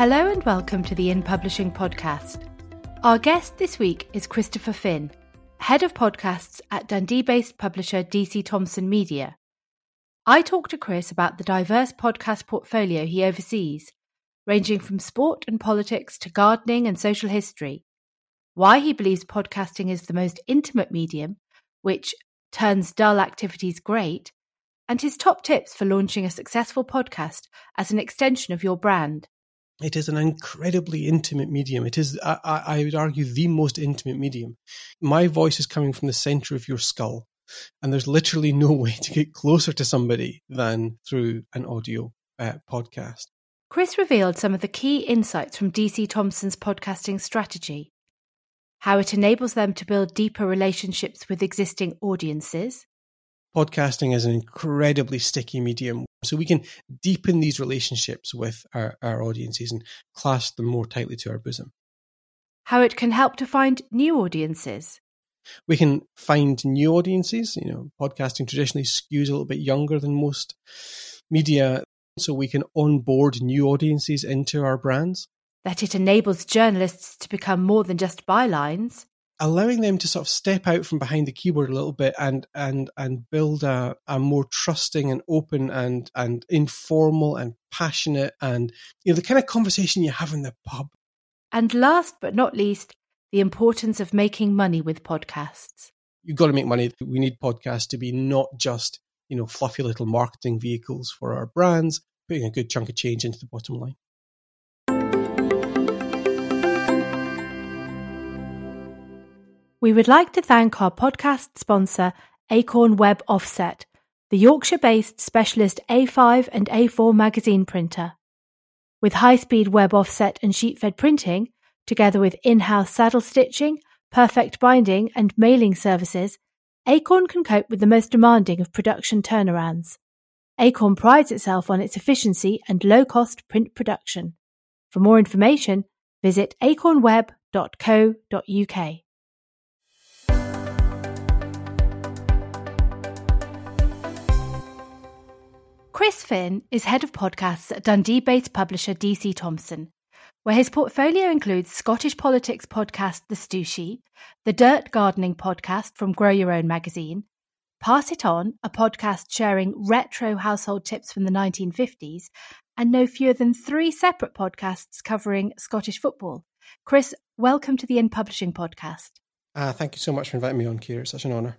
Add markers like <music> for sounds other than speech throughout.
Hello and welcome to the In Publishing podcast. Our guest this week is Christopher Phin, head of podcasts at Dundee based publisher DC Thomson Media. I talked to Chris about the diverse podcast portfolio he oversees, ranging from sport and politics to gardening and social history, why he believes podcasting is the most intimate medium, which turns dull activities great, and his top tips for launching a successful podcast as an extension of your brand. It is an incredibly intimate medium. It is, I, I would argue, the most intimate medium. My voice is coming from the center of your skull, and there's literally no <laughs> way to get closer to somebody than through an audio uh, podcast. Chris revealed some of the key insights from DC Thomson's podcasting strategy, how it enables them to build deeper relationships with existing audiences, podcasting is an incredibly sticky medium. So we can deepen these relationships with our, our audiences and clasp them more tightly to our bosom. How it can help to find new audiences. We can find new audiences. You know, podcasting traditionally skews a little bit younger than most media. So we can onboard new audiences into our brands. That it enables journalists to become more than just bylines allowing them to sort of step out from behind the keyboard a little bit and and and build a, a more trusting and open and and informal and passionate and you know the kind of conversation you have in the pub. And last but not least, the importance of making money with podcasts. You've got to make money. We need podcasts to be not just, you know, fluffy little marketing vehicles for our brands, putting a good chunk of change into the bottom line. We would like to thank our podcast sponsor, Acorn Web Offset, the Yorkshire based specialist A5 and A4 magazine printer. With high speed web offset and sheet fed printing, together with in house saddle stitching, perfect binding, and mailing services, Acorn can cope with the most demanding of production turnarounds. Acorn prides itself on its efficiency and low cost print production. For more information, visit acornweb.co.uk. Chris Phin is head of podcasts at Dundee based publisher DC Thomson, where his portfolio includes Scottish politics podcast The Stooshie, the Dirt Gardening podcast from Grow Your Own magazine, Pass It On, a podcast sharing retro household tips from the 1950s, and no fewer than three separate podcasts covering Scottish football. Chris, welcome to the In Publishing podcast. Uh, thank you so much for inviting me on, Ciar. It's such an honour.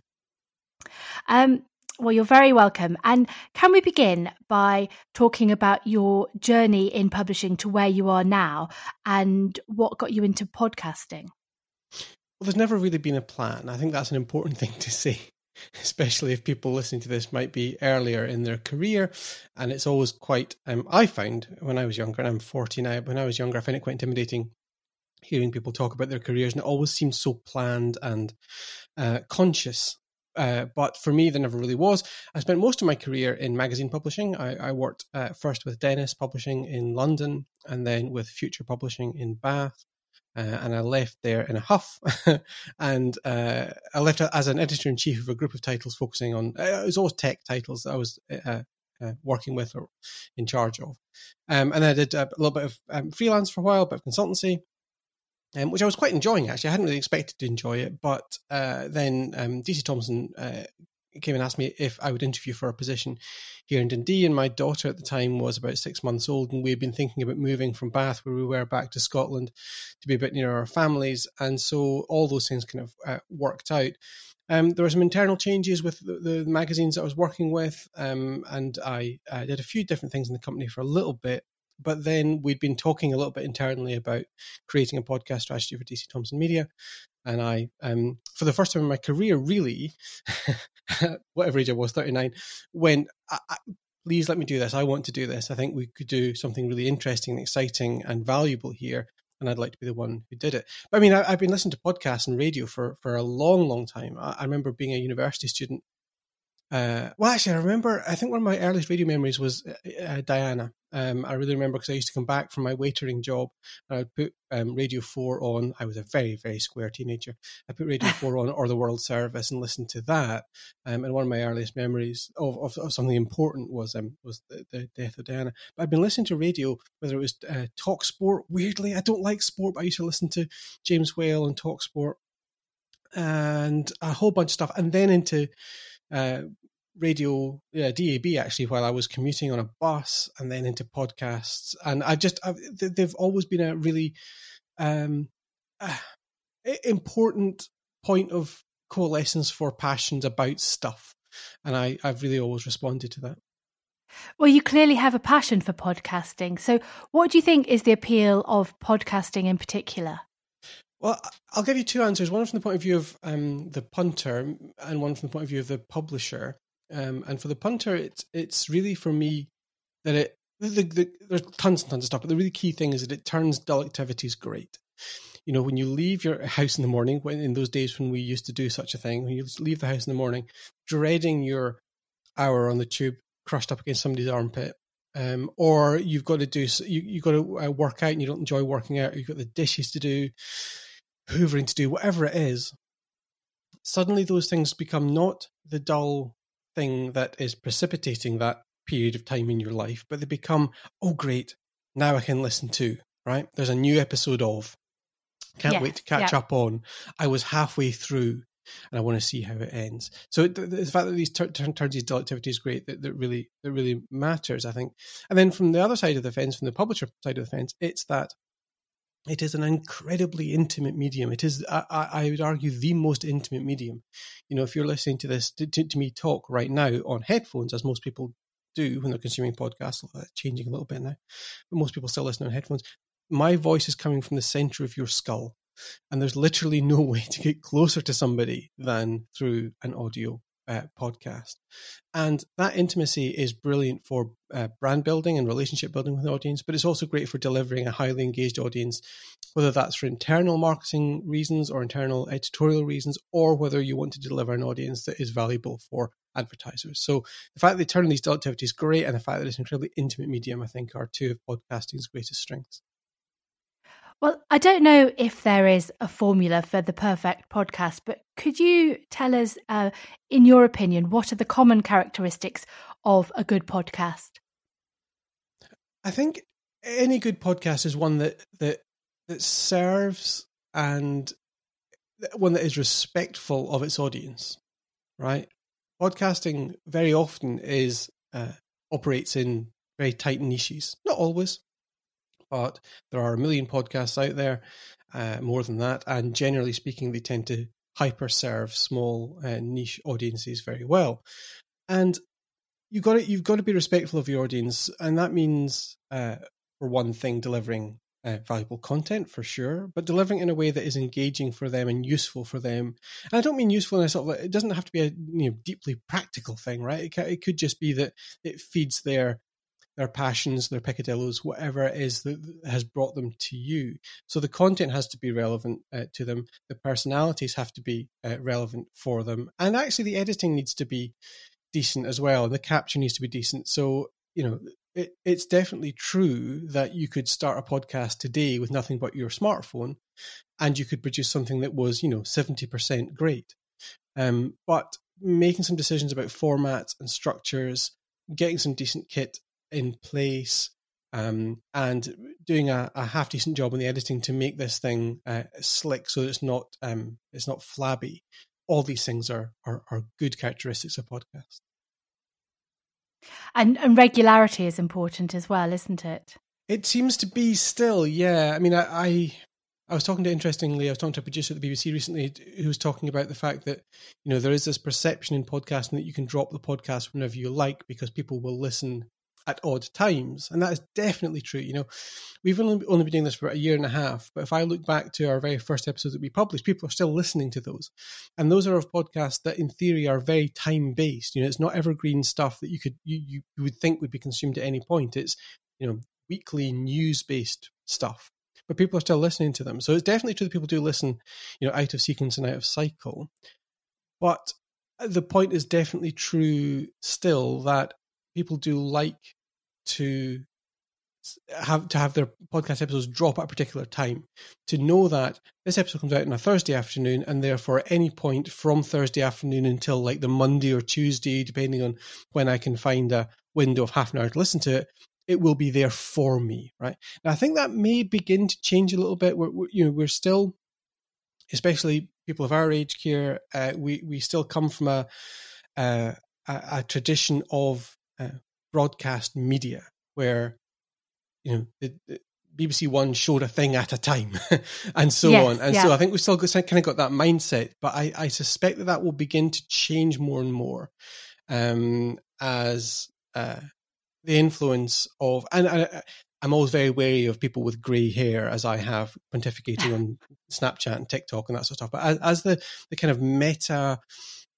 Um, well, you're very welcome. And can we begin by talking about your journey in publishing to where you are now and what got you into podcasting? Well, there's never really been a plan. I think that's an important <laughs> thing to say, especially if people listening to this might be earlier in their career. And it's always quite, um, I found when I was younger, and I'm 40 now, when I was younger, I find it quite intimidating hearing people talk about their careers, and it always seems so planned and uh, conscious. Uh, but for me, there never really was. I spent most of my career in magazine publishing. I, I worked uh, first with Dennis Publishing in London and then with Future Publishing in Bath. Uh, and I left there in a huff. <laughs> and uh, I left as an editor in chief of a group of titles focusing on, uh, it was all tech titles that I was working with or in charge of. Um, and I did a little bit of um, freelance for a while, a bit of consultancy um, which I was quite enjoying actually. I hadn't really expected to enjoy it, but uh, then um, DC Thomson uh, came and asked me if I would interview for a position here in Dundee. And my daughter at the time was about six months old, and we had been thinking about moving from Bath, where we were, back to Scotland to be a bit nearer our families. And so all those things kind of uh, worked out. Um, there were some internal changes with the, the magazines I was working with, um, and I, I did a few different things in the company for a little bit but then we'd been talking a little bit internally about creating a podcast strategy for DC Thomson Media. And I, um, for the first time in my career, really, <laughs> whatever age I was, 39, went, I, I, please let me do this. I want to do this. I think we could do something really interesting and exciting and valuable here. And I'd like to be the one who did it. But I mean, I, have been listening to podcasts and radio for, for a long, long time. I, I remember being a university student uh, well, actually, I remember. I think one of my earliest radio memories was uh, uh Diana. Um, I really remember because I used to come back from my waitering job and I'd put um, Radio 4 on. I was a very, very square teenager. I put Radio 4 on or the World Service and listened to that. Um, and one of my earliest memories of, of, of something important was um, was the, the, death of Diana. But I've been listening to radio, whether it was uh, Talk Sport. Weirdly, I don't like sport, but I used to listen to James Whale and Talk Sport and a whole bunch of stuff. And then into uh, radio yeah, DAB actually while I was commuting on a bus and then into podcasts and I just I've, they've always been a really um, uh, important point of coalescence for passions about stuff and I I've really always responded to that. Well, you clearly have a passion for podcasting. So, what do you think is the appeal of podcasting in particular? Well, I'll give you two answers. One from the point of view of um, the punter, and one from the point of view of the publisher. Um, and for the punter, it's it's really for me that it the, the, there's tons and tons of stuff, but the really key thing is that it turns dull activities great. You know, when you leave your house in the morning, when in those days when we used to do such a thing, when you leave the house in the morning, dreading your hour on the tube crushed up against somebody's armpit, um, or you've got to do you you got to uh, work out and you don't enjoy working out, you've got the dishes to do, hoovering to do, whatever it is. Suddenly, those things become not the dull thing that is precipitating that period of time in your life, but they become, oh, great, now I can listen to, right? There's a new episode of. Can't yes, wait to catch yeah. up on. I was halfway through and I want to see how it ends. So the, the fact that these turn turns these dull activities great that, that really that really matters, I think. And then from the other side of the fence, from the publisher side of the fence, it's that it is an incredibly intimate medium. It is, I, I, would argue, the most intimate medium. You know, if you're listening to this, to, to, me talk right now on headphones, as most people do when they're consuming podcasts, uh, changing a little bit now, but most people still listen on headphones. My voice is coming from the center of your skull, and there's literally no <laughs> way to get closer to somebody than through an audio uh, podcast. And that intimacy is brilliant for uh, brand building and relationship building with the audience, but it's also great for delivering a highly engaged audience, whether that's for internal marketing reasons or internal editorial reasons, or whether you want to deliver an audience that is valuable for advertisers. So the fact that they turn these activities great, and the fact that it's an incredibly intimate medium, I think, are two of podcasting's greatest strengths. Well, I don't know if there is a formula for the perfect podcast, but could you tell us, uh, in your opinion, what are the common characteristics of a good podcast? I think any good podcast is one that that that serves and one that is respectful of its audience, right? Podcasting very often is uh, operates in very tight niches, not always, but there are a million podcasts out there, uh, more than that, and generally speaking, they tend to hyper serve small uh, niche audiences very well. And you've got to, you've got to be respectful of your audience, and that means, uh, for one thing, delivering uh, valuable content for sure, but delivering in a way that is engaging for them and useful for them. And I don't mean useful in a sort of like, it doesn't have to be a you know deeply practical thing, right? It, it could just be that it feeds their their passions, their peccadillos, whatever it is that has brought them to you. So the content has to be relevant uh, to them. The personalities have to be uh, relevant for them, and actually the editing needs to be decent as well. The capture needs to be decent. So you know. It, it's definitely true that you could start a podcast today with nothing but your smartphone, and you could produce something that was, you know, seventy percent great. Um, but making some decisions about formats and structures, getting some decent kit in place um, and doing a, a, half decent job on the editing to make this thing uh, slick so it's not um, it's not flabby. All these things are, are, are good characteristics of podcasts. And, and regularity is important as well, isn't it? It seems to be still, yeah. I mean, I, I I was talking to interestingly, I was talking to a producer at the BBC recently who was talking about the fact that you know there is this perception in podcasting that you can drop the podcast whenever you like because people will listen at odd times. And that is definitely true. You know, we've only, only been doing this for a year and a half, but if I look back to our very first episodes that we published, people are still listening to those. And those are of podcasts that in theory are very time based. You know, it's not evergreen stuff that you could, you, you would think would be consumed at any point. It's, you know, weekly news based stuff. But people are still listening to them. So it's definitely true that people do listen, you know, out of sequence and out of cycle. But the point is definitely true still that people do like to have to have their podcast episodes drop at a particular time to know that this episode comes out on a Thursday afternoon and therefore at any point from Thursday afternoon until like the Monday or Tuesday depending on when I can find a window of half an hour to listen to it it will be there for me right? Now I think that may begin to change a little bit. We're, we're you know we're still especially people of our age here uh, we we still come from a uh, a, a tradition of uh, broadcast media where you know the, the BBC One showed a thing at a time, <laughs> and so yes, on. And yeah. so I think we've still got, kind of got that mindset, but I, I suspect that that will begin to change more and more um, as uh, the influence of and. I, I'm always very wary of people with grey hair, as I have pontificating <laughs> on Snapchat and TikTok and that sort of stuff. But as, as the the kind of meta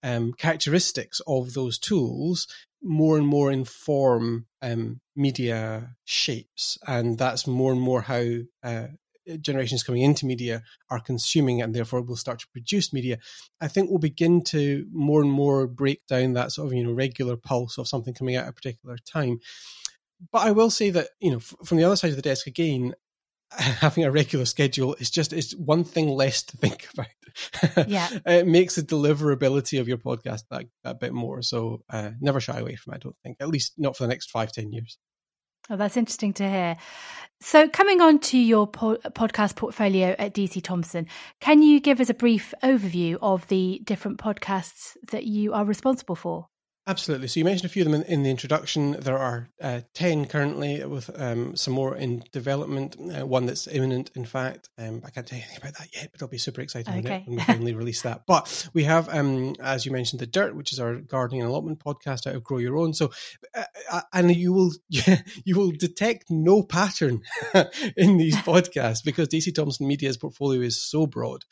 um, characteristics of those tools more and more inform um, media shapes, and that's more and more how uh, generations coming into media are consuming and therefore will start to produce media. I think we'll begin to more and more break down that sort of you know regular pulse of something coming out at a particular time. But I will say that you know from the other side of the desk again, <laughs> having a regular schedule is just it's one thing less to think <laughs> about. Yeah, <laughs> it makes the deliverability of your podcast that, that bit more. So uh, never shy away from it. I don't think, at least not for the next five ten years. Oh, that's interesting to hear. So, coming on to your po- podcast portfolio at DC Thomson, can you give us a brief overview of the different podcasts that you are responsible for? Absolutely. So you mentioned a few of them in, in the introduction. There are uh, 10 currently with um, some more in development, uh, one that's imminent, in fact. Um, I can't tell you anything about that yet, but I'll be super excited okay. when, we finally release that. <laughs> But we have, um, as you mentioned, The Dirt, which is our gardening and allotment podcast out of Grow Your Own. So, uh, uh and you will, <laughs> you will detect no pattern <laughs> in these podcasts because DC Thomson Media's portfolio is so broad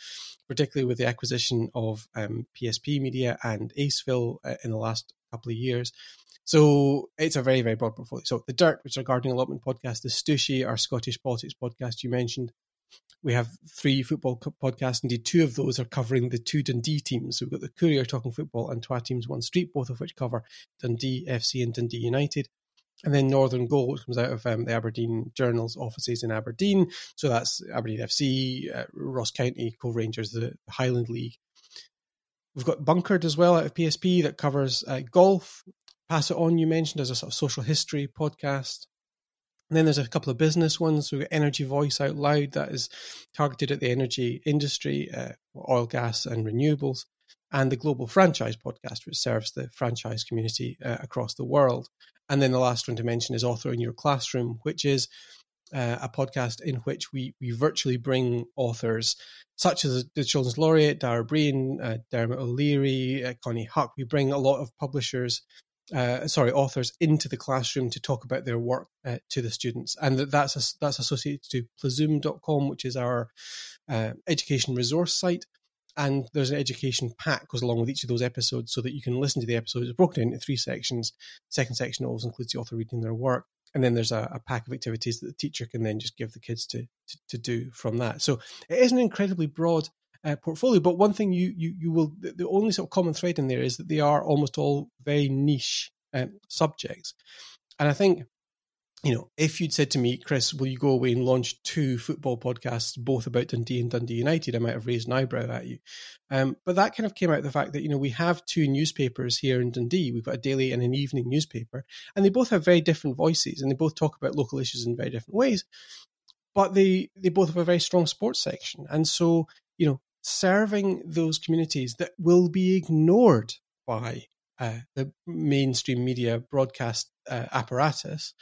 particularly with the acquisition of um, PSP Media and Aceville uh, in the last couple of years. So it's a very, very broad portfolio. So the Dirt, which is our gardening allotment podcast, the Stooshie, our Scottish politics podcast you mentioned. We have three football podcasts. Indeed, two of those are covering the two Dundee teams. So we've got the Courier talking football and Twa Teams One Street, both of which cover Dundee FC and Dundee United. And then Northern Goal, which comes out of um, the Aberdeen Journal's offices in Aberdeen. So that's Aberdeen FC, uh, Ross County, Cove Rangers, the Highland League, We've got Bunkered as well out of PSP that covers uh, golf. Pass It On, you mentioned, as a sort of social history podcast. And then there's a couple of business ones. We've got Energy Voice Out Loud that is targeted at the energy industry, uh, oil, gas, and renewables. And the Global Franchise podcast, which serves the franchise community uh, across the world. And then the last one to mention is Author in Your Classroom, which is uh, a podcast in which we we virtually bring authors such as the Children's Laureate, Dara Breen, uh, Dermot O'Leary, uh, Connie Huck. We bring a lot of publishers, uh, sorry, authors into the classroom to talk about their work uh, to the students, and that's that's associated to Plazoom.com, which is our education resource site. And there's an education pack goes along with each of those episodes, so that you can listen to the episodes. It's broken into three sections. Second section always includes the author reading their work and then there's a, a, pack of activities that the teacher can then just give the kids to, to, to do from that. So it is an incredibly broad uh, portfolio. But one thing you, you, you will, the, the, only sort of common thread in there is that they are almost all very niche um, subjects. And I think you know, if you'd said to me, Chris, will you go away and launch two football podcasts, both about Dundee and Dundee United, I might have raised an eyebrow at you. Um, but that kind of came out of the fact that, you know, we have two newspapers here in Dundee. We've got a daily and an evening newspaper, and they both have very different voices and they both talk about local issues in very different ways. But they, they both have a very strong sports section. And so, you know, serving those communities that will be ignored by uh, the mainstream media broadcast uh, apparatus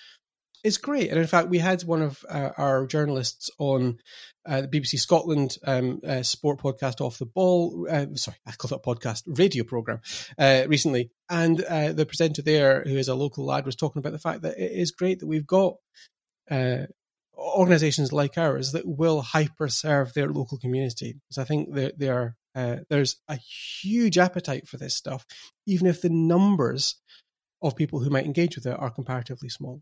it's great. And in fact, we had one of uh, our journalists on uh, the BBC Scotland um, uh, sport podcast, Off the Ball. Uh, sorry, I called it a podcast, radio program uh, recently. And uh, the presenter there, who is a local lad, was talking about the fact that it is great that we've got organizations like ours that will hyper serve their local community. Because I think they, they are, there's a huge appetite for this stuff, even if the numbers of people who might engage with it are comparatively small.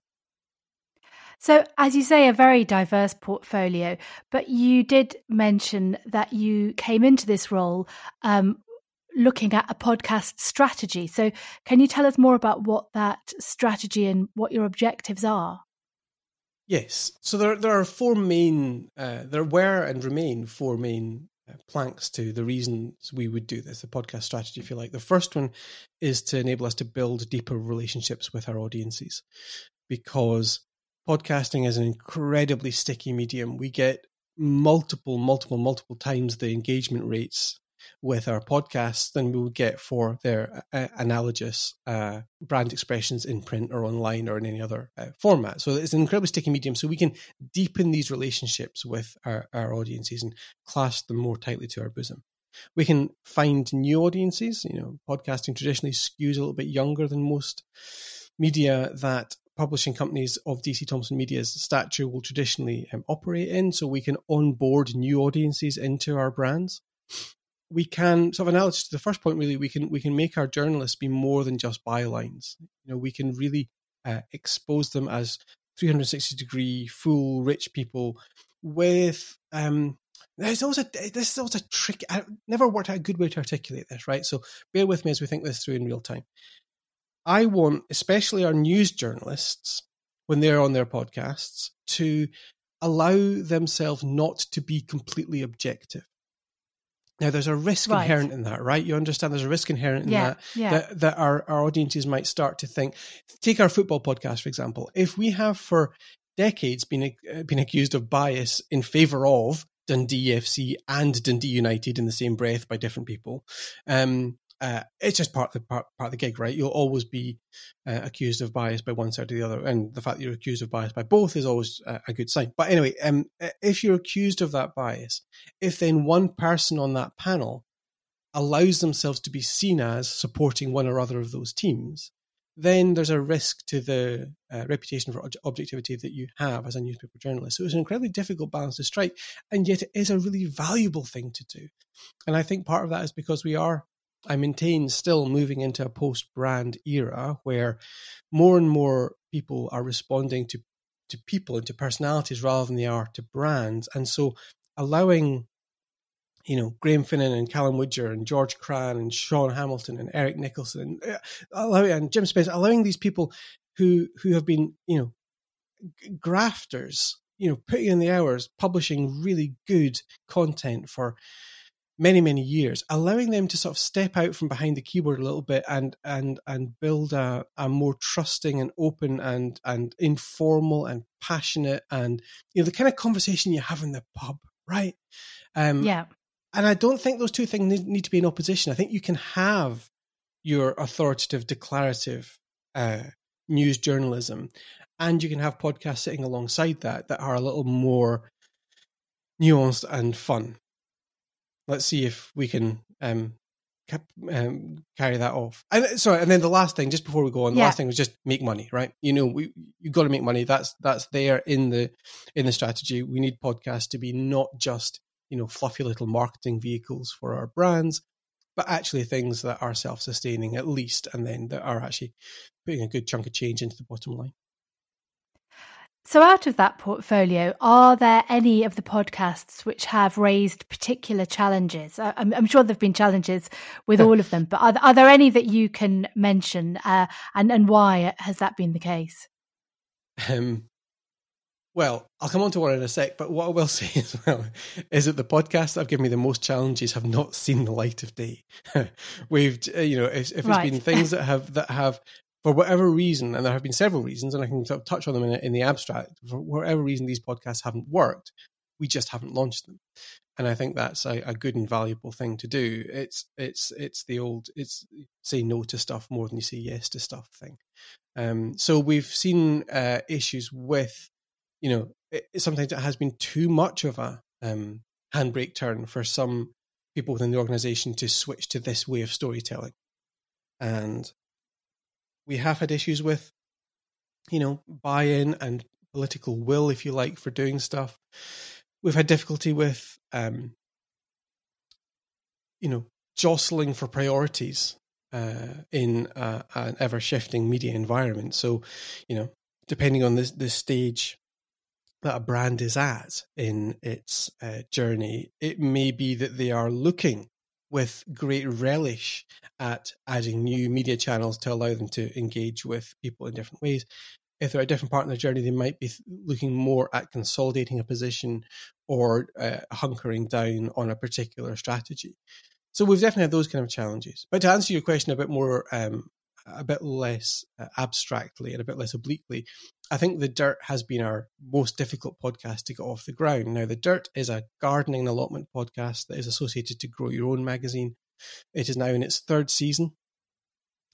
So, as you say, a very diverse portfolio, but you did mention that you came into this role um, looking at a podcast strategy. So, can you tell us more about what that strategy and what your objectives are? Yes. So there there are four main uh, there were and remain four main uh, planks to the reasons we would do this, the podcast strategy, if you like. The first one is to enable us to build deeper relationships with our audiences, because podcasting is an incredibly sticky medium. We get multiple, multiple, multiple times the engagement rates with our podcasts than we would get for their uh, analogous uh, brand expressions in print or online or in any other uh, format. So it's an incredibly sticky medium. So we can deepen these relationships with our, our audiences and clasp them more tightly to our bosom. We can find new audiences. You know, podcasting traditionally skews a little bit younger than most media that publishing companies of DC Thomson Media's stature will traditionally um, operate in. So we can onboard new audiences into our brands. We can sort of analogous to the first point really we can we can make our journalists be more than just bylines. You know we can really uh, expose them as 360 degree full rich people with um there's also this is also a trick i never worked out a good way to articulate this right? So bear with me as we think this through in real time i want especially our news journalists when they're on their podcasts to allow themselves not to be completely objective now, there's a risk right. inherent in that, right? You understand there's a risk inherent in yeah, that, yeah. that, that our, our audiences might start to think. Take our football podcast, for example. If we have for decades been, uh, been accused of bias in favor of Dundee FC and Dundee United in the same breath by different people, um, uh, it's just part of the part, part of the gig, right? You'll always be uh, accused of bias by one side or the other, and the fact that you're accused of bias by both is always a, a good sign. But anyway, um, if you're accused of that bias, if then one person on that panel allows themselves to be seen as supporting one or other of those teams, then there's a risk to the uh, reputation for objectivity that you have as a newspaper journalist. So it's an incredibly difficult balance to strike, and yet it is a really valuable thing to do. And I think part of that is because we are I maintain still moving into a post brand era where more and more people are responding to to people and to personalities rather than they are to brands. And so allowing, you know, Graham Finnan and Callum Woodger and George Cran and Sean Hamilton and Eric Nicholson and, uh, allowing, and Jim Spence, allowing these people who who have been, you know, grafters, you know, putting in the hours, publishing really good content for many many years allowing them to sort of step out from behind the keyboard a little bit and and and build a, a more trusting and open and and informal and passionate and you know the kind of conversation you have in the pub right? Um yeah. and i don't think those two things need, need to be in opposition. I think you can have your authoritative declarative uh, news journalism and you can have podcasts sitting alongside that that are a little more nuanced and fun let's see if we can um, um, carry that off. And sorry, and then the last thing, just before we go on, the yeah. last thing was just make money, right? You know, we you got to make money. That's that's there in the in the strategy. We need podcasts to be not just you know fluffy little marketing vehicles for our brands, but actually things that are self sustaining at least, and then that are actually putting a good chunk of change into the bottom line. So, out of that portfolio, are there any of the podcasts which have raised particular challenges? I'm, I'm sure there have been challenges with all of them, but are, are there any that you can mention, uh, and and why has that been the case? Um, well, I'll come on to one in a sec, but what I will <laughs> say as well is that the podcasts that have given me the most challenges have not seen the light of day. <laughs> We've, uh, you know, if, if it's right. been <laughs> things that have that have for whatever reason, and there have been several reasons, and I can sort of touch on them in, in the abstract, for whatever reason these podcasts haven't worked, we just haven't launched them. And I think that's a, a, good and valuable thing to do. It's it's it's the old it's say no to stuff more than you say yes to stuff thing. Um, so we've seen uh, issues with, you know, it, sometimes it has been too much of a um, handbrake turn for some people within the organization to switch to this way of storytelling. And we have had issues with, you know, buy-in and political will, if you like, for doing stuff. We've had difficulty with, um, you know, jostling for priorities uh, in uh, an ever shifting media environment. So, you know, depending on this the stage that a brand is at in its uh, journey, it may be that they are looking with great relish at adding new media channels to allow them to engage with people in different ways. If they're at a different part in their journey, they might be looking more at consolidating a position or uh, hunkering down on a particular strategy. So we've definitely had those kind of challenges. But to answer your question a bit more, um, a bit less uh, abstractly and a bit less obliquely, I think The Dirt has been our most difficult podcast to get off the ground. Now, The Dirt is a gardening and allotment podcast that is associated to Grow Your Own magazine. It is now in its third season.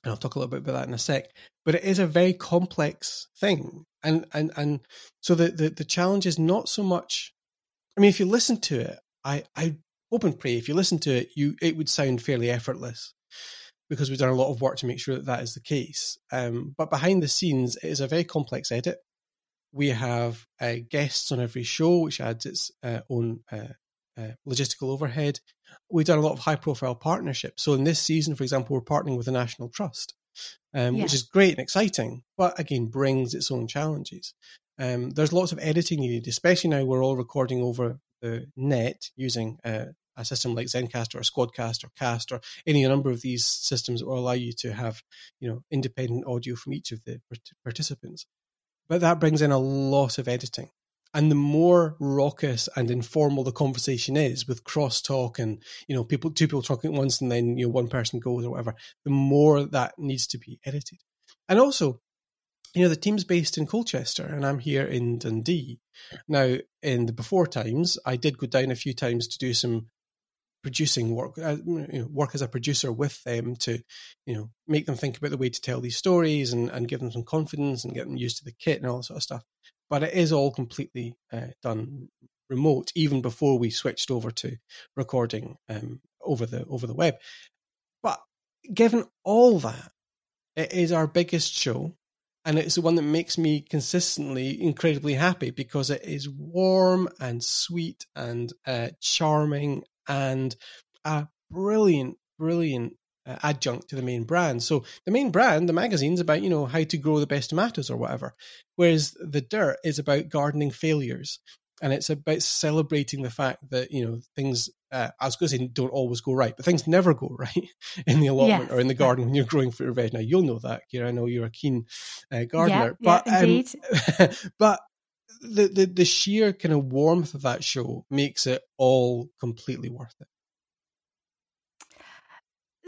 And I'll talk a little bit about that in a sec. But it is a very complex thing. And and and so the, the, the challenge is not so much I mean, if you listen to it, I, I hope and pray if you listen to it, you it would sound fairly effortless because we've done a lot of work to make sure that that is the case. Um, but behind the scenes, it is a very complex edit. We have uh, guests on every show, which adds its uh, own uh, uh logistical overhead. We've done a lot of high profile partnerships. So in this season, for example, we're partnering with the National Trust, um, yeah. which is great and exciting, but again, brings its own challenges. Um, there's lots of editing needed, especially now we're all recording over the net using uh, a system like Zencastr or Squadcast or Cast or any number of these systems that will allow you to have, you know, independent audio from each of the participants. But that brings in a lot of editing. And the more raucous and informal the conversation is with crosstalk and, you know, people, two people talking at once and then, you know, one person goes or whatever, the more that needs to be edited. And also, you know, the team's based in Colchester and I'm here in Dundee. Now, in the before times, I did go down a few times to do some producing work, uh, you know, work as a producer with them to, you know, make them think about the way to tell these stories and, and give them some confidence and get them used to the kit and all that sort of stuff. But it is all completely uh, done remote, even before we switched over to recording um, over the over the web. But given all that, it is our biggest show. And it's the one that makes me consistently incredibly happy because it is warm and sweet and uh, charming and a brilliant, brilliant uh, adjunct to the main brand. So the main brand, the magazine's about, you know, how to grow the best tomatoes or whatever. Whereas the dirt is about gardening failures. And it's about celebrating the fact that, you know, things, uh, I was going to say don't always go right, but things never go <laughs> right in the allotment yes. or in the garden when you're growing fruit or veg. Now, you'll know that, Ciar. I know you're a keen uh, gardener. Yeah, but, yeah, um, indeed. Um, <laughs> but the, the the sheer kind of warmth of that show makes it all completely worth it.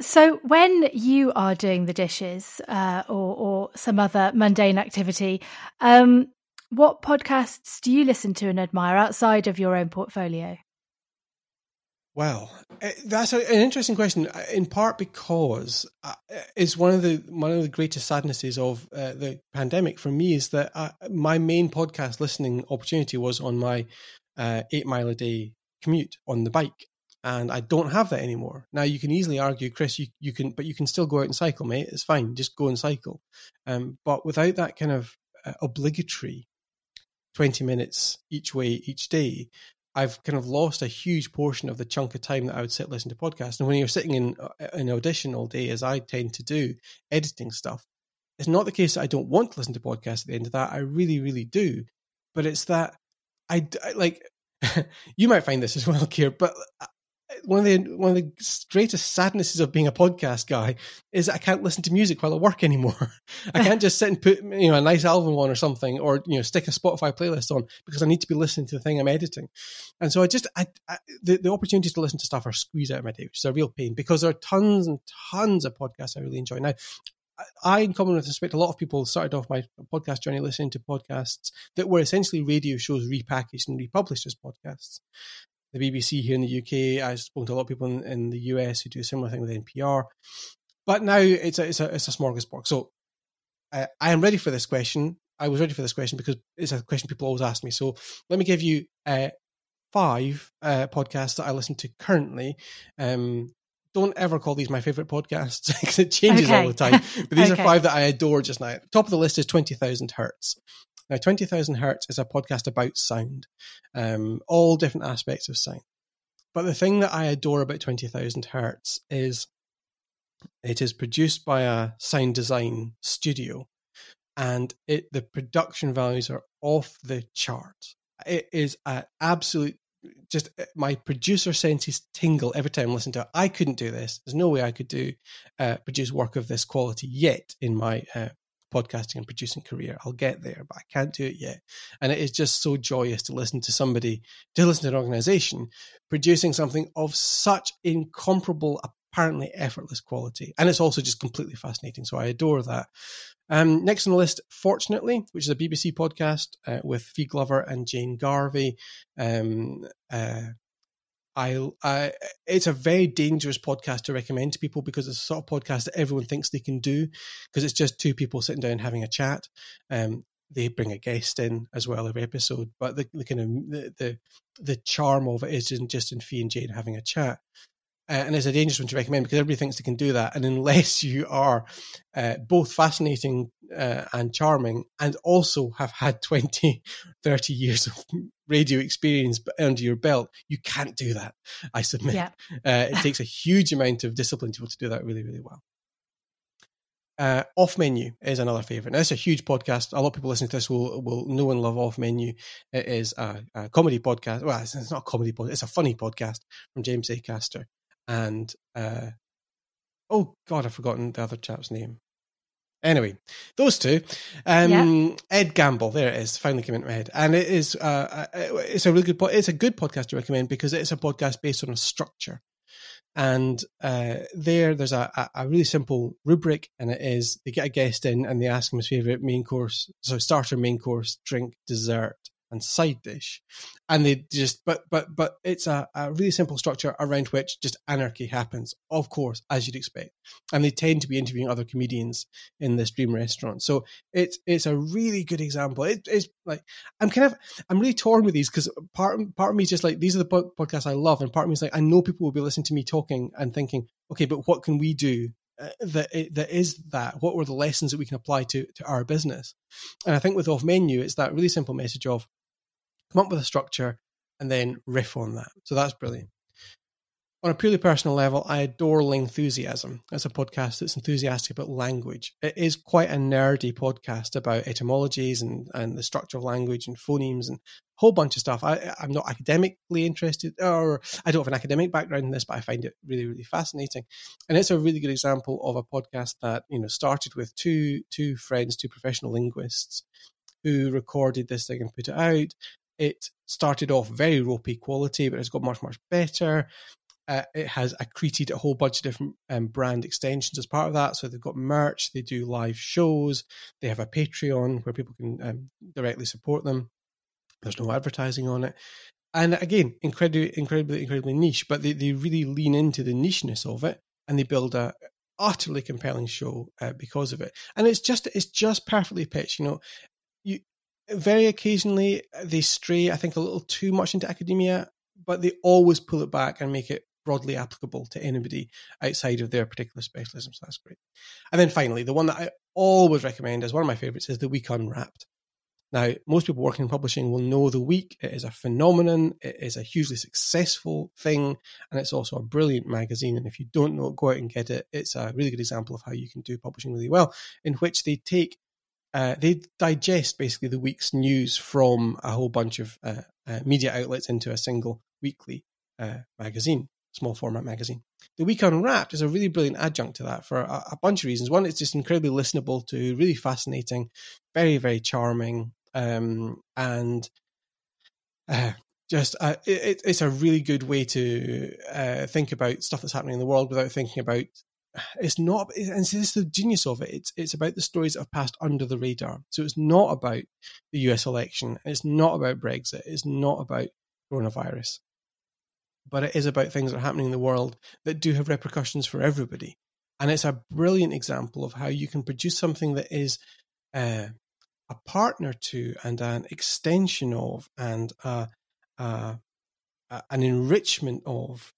So, when you are doing the dishes uh, or, or some other mundane activity, um, what podcasts do you listen to and admire outside of your own portfolio? Well, eh, that's an interesting question. Uh, in part because uh, it's one of the one of the greatest sadnesses of uh, the pandemic for me is that uh, my main podcast listening opportunity was on my uh, eight mile a day commute on the bike, and I don't have that anymore. Now you can easily argue, Chris, you you can, but you can still go out and cycle, mate. It's fine, just go and cycle. Um, but without that kind of uh, obligatory 20 minutes each way each day, I've kind of lost a huge portion of the chunk of time that I would sit listen to podcasts. And when you're sitting in an uh, audition all day, as I tend to do, editing stuff, it's not the case that I don't want to listen to podcasts at the end of that. I really, really do. But it's that I, I like, <laughs> you might find this as well, Ciar, but uh, one of the one of the greatest sadnesses of being a podcast guy is I can't listen to music while I work anymore. <laughs> I can't just sit and put you know a nice album on or something, or you know stick a Spotify playlist on because I need to be listening to the thing I'm editing. And so I just I, I, the the opportunities to listen to stuff are squeezed out of my day, which is a real pain because there are tons and tons of podcasts I really enjoy. Now, I, in common with respect, a lot of people started off my podcast journey listening to podcasts that were essentially radio shows repackaged and republished as podcasts the BBC here in the UK. I spoke to a lot of people in, in the US who do a similar thing with NPR. But now it's a it's a it's a smorgasbord. So uh, I am ready for this question. I was ready for this question because it's a question people always ask me. So let me give you uh, five uh, podcasts that I listen to currently. Um, don't ever call these my favorite podcasts <laughs> because it changes okay. all the time. But these <laughs> okay. are five that I adore just now. Top of the list is 20,000 Hertz. Now, 20,000 Hertz is a podcast about sound, um, all different aspects of sound. But the thing that I adore about 20,000 Hertz is it is produced by a sound design studio and it the production values are off the chart. It is an absolute just uh, my producer senses tingle every time I listen to it. I couldn't do this. There's no way I could do uh, produce work of this quality yet in my uh, podcasting and producing career. I'll get there, but I can't do it yet. And it is just so joyous to listen to somebody, to listen to an organization producing something of such incomparable, apparently effortless quality. And it's also just completely fascinating. So I adore that. Um, next on the list, Fortunately, which is a BBC podcast uh, with Fi Glover and Jane Garvey. Um, uh, I, I, it's a very dangerous podcast to recommend to people because it's a sort of podcast that everyone thinks they can do because it's just two people sitting down having a chat. Um, they bring a guest in as well every episode, but the, the kind of the, the, the charm of it is just in Fi and Jane having a chat uh, and it's a dangerous one to recommend because everybody thinks they can do that. And unless <laughs> you are uh, both fascinating uh, and charming and also have had <laughs> 20, 30 years of <laughs> radio experience under your belt, you can't do that, I submit. Yeah. Uh, it takes a huge amount of discipline to be able to do that really, really well. Uh, off menu is another favorite. Now, it's a huge podcast. A lot of people listening to this will will know and love Off Menu. It is a, a comedy podcast. Well, it's, it's, not a comedy podcast. It's a funny podcast from James Acaster and uh, oh god, I've forgotten the other chap's name. Anyway, those two, um, yeah. Ed Gamble, there it is, finally came into my head, and it is uh, uh it's a really good it's a good podcast to recommend because it's a podcast based on a structure, and uh, there there's a, a really simple rubric, and it is they get a guest in and they ask him his favorite main course, so starter, main course, drink, dessert, and side dish. And they just but but but it's a, a, really simple structure around which just anarchy happens of course as you'd expect. And they tend to be interviewing other comedians in this dream restaurant. So it's it's a really good example. It, it's like i'm kind of i'm really torn with these because part part of me is just like these are the podcasts i love. And part of me is like i know people will be listening to me talking and thinking okay but what can we do uh, that that is that what were the lessons that we can apply to to our business? And i think with off menu it's that really simple message of come up with a structure and then riff on that. So that's brilliant on a purely personal level, I adore Lingthusiasm. It's a podcast that's enthusiastic about language. It is quite a nerdy podcast about etymologies and, and the structure of language and phonemes and a whole bunch of stuff. I, I'm not academically interested, or I don't have an academic background in this, but I find it really, really fascinating. And it's a really good example of a podcast that you know started with two two friends, two professional linguists, who recorded this thing and put it out. It started off very ropey quality, but it's got much, much better. Uh, it has accreted a whole bunch of different um, brand extensions as part of that. So they've got merch, they do live shows, they have a Patreon where people can um, directly support them. There's no advertising on it. And again, incredibly, incredibly, incredibly niche, but they, they really lean into the nicheness of it and they build a utterly compelling show uh, because of it. And it's just, it's just perfectly pitched. You know, you very occasionally they stray, I think, a little too much into academia, but they always pull it back and make it broadly applicable to anybody outside of their particular specialism. So that's great. And then finally, the one that I always recommend as one of my favorites is The Week Unwrapped. Now, most people working in publishing will know The Week. It is a phenomenon. It is a hugely successful thing. And it's also a brilliant magazine. And if you don't know it, go out and get it. It's a really good example of how you can do publishing really well, in which they take uh, they digest basically the week's news from a whole bunch of uh, uh, media outlets into a single weekly uh, magazine small format magazine. The Week Unwrapped is a really brilliant adjunct to that for a, a bunch of reasons. One, it's just incredibly listenable to, really fascinating, very, very charming, um, and uh, just uh, it, it's a really good way to uh, think about stuff that's happening in the world without thinking about. It's not, and this is the genius of it. It's it's about the stories that have passed under the radar. So it's not about the U.S. election. It's not about Brexit. It's not about coronavirus but it is about things that are happening in the world that do have repercussions for everybody. And it's a brilliant example of how you can produce something that is uh, a partner to and an extension of and uh, uh, an enrichment of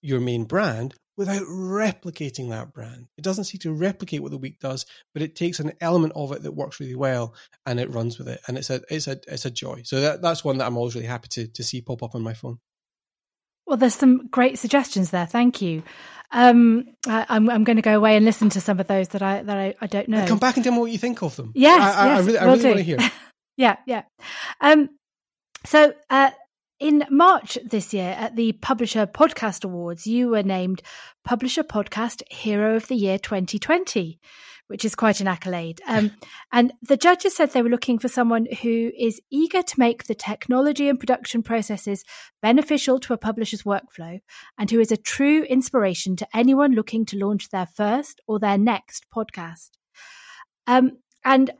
your main brand without replicating that brand. It doesn't seek to replicate what the week does, but it takes an element of it that works really well and it runs with it. And it's a it's a it's a joy. So that, that's one that I'm always really happy to to see pop up on my phone. Well, there's some great suggestions there. Thank you. Um, I, am I'm, I'm going to go away and listen to some of those that I that I, I don't know. come back and tell me what you think of them. Yes, I, yes, I really, I really want to hear. <laughs> yeah, yeah. Um, so uh, in March this year at the Publisher Podcast Awards, you were named Publisher Podcast Hero of the Year 2020 which is quite an accolade. Um, and the judges said they were looking for someone who is eager to make the technology and production processes beneficial to a publisher's workflow and who is a true inspiration to anyone looking to launch their first or their next podcast. Um, and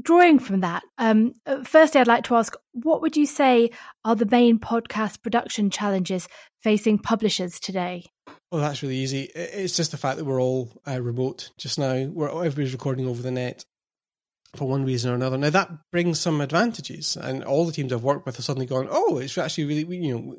drawing from that, um, uh, firstly, I'd like to ask what would you say are the main podcast production challenges facing publishers today? Well, that's really easy. It's just the fact that we're all uh, remote just now. We're everybody's recording over the net for one reason or another. Now that brings some advantages, and all the teams I've worked with have suddenly gone, "Oh, it's actually really you know."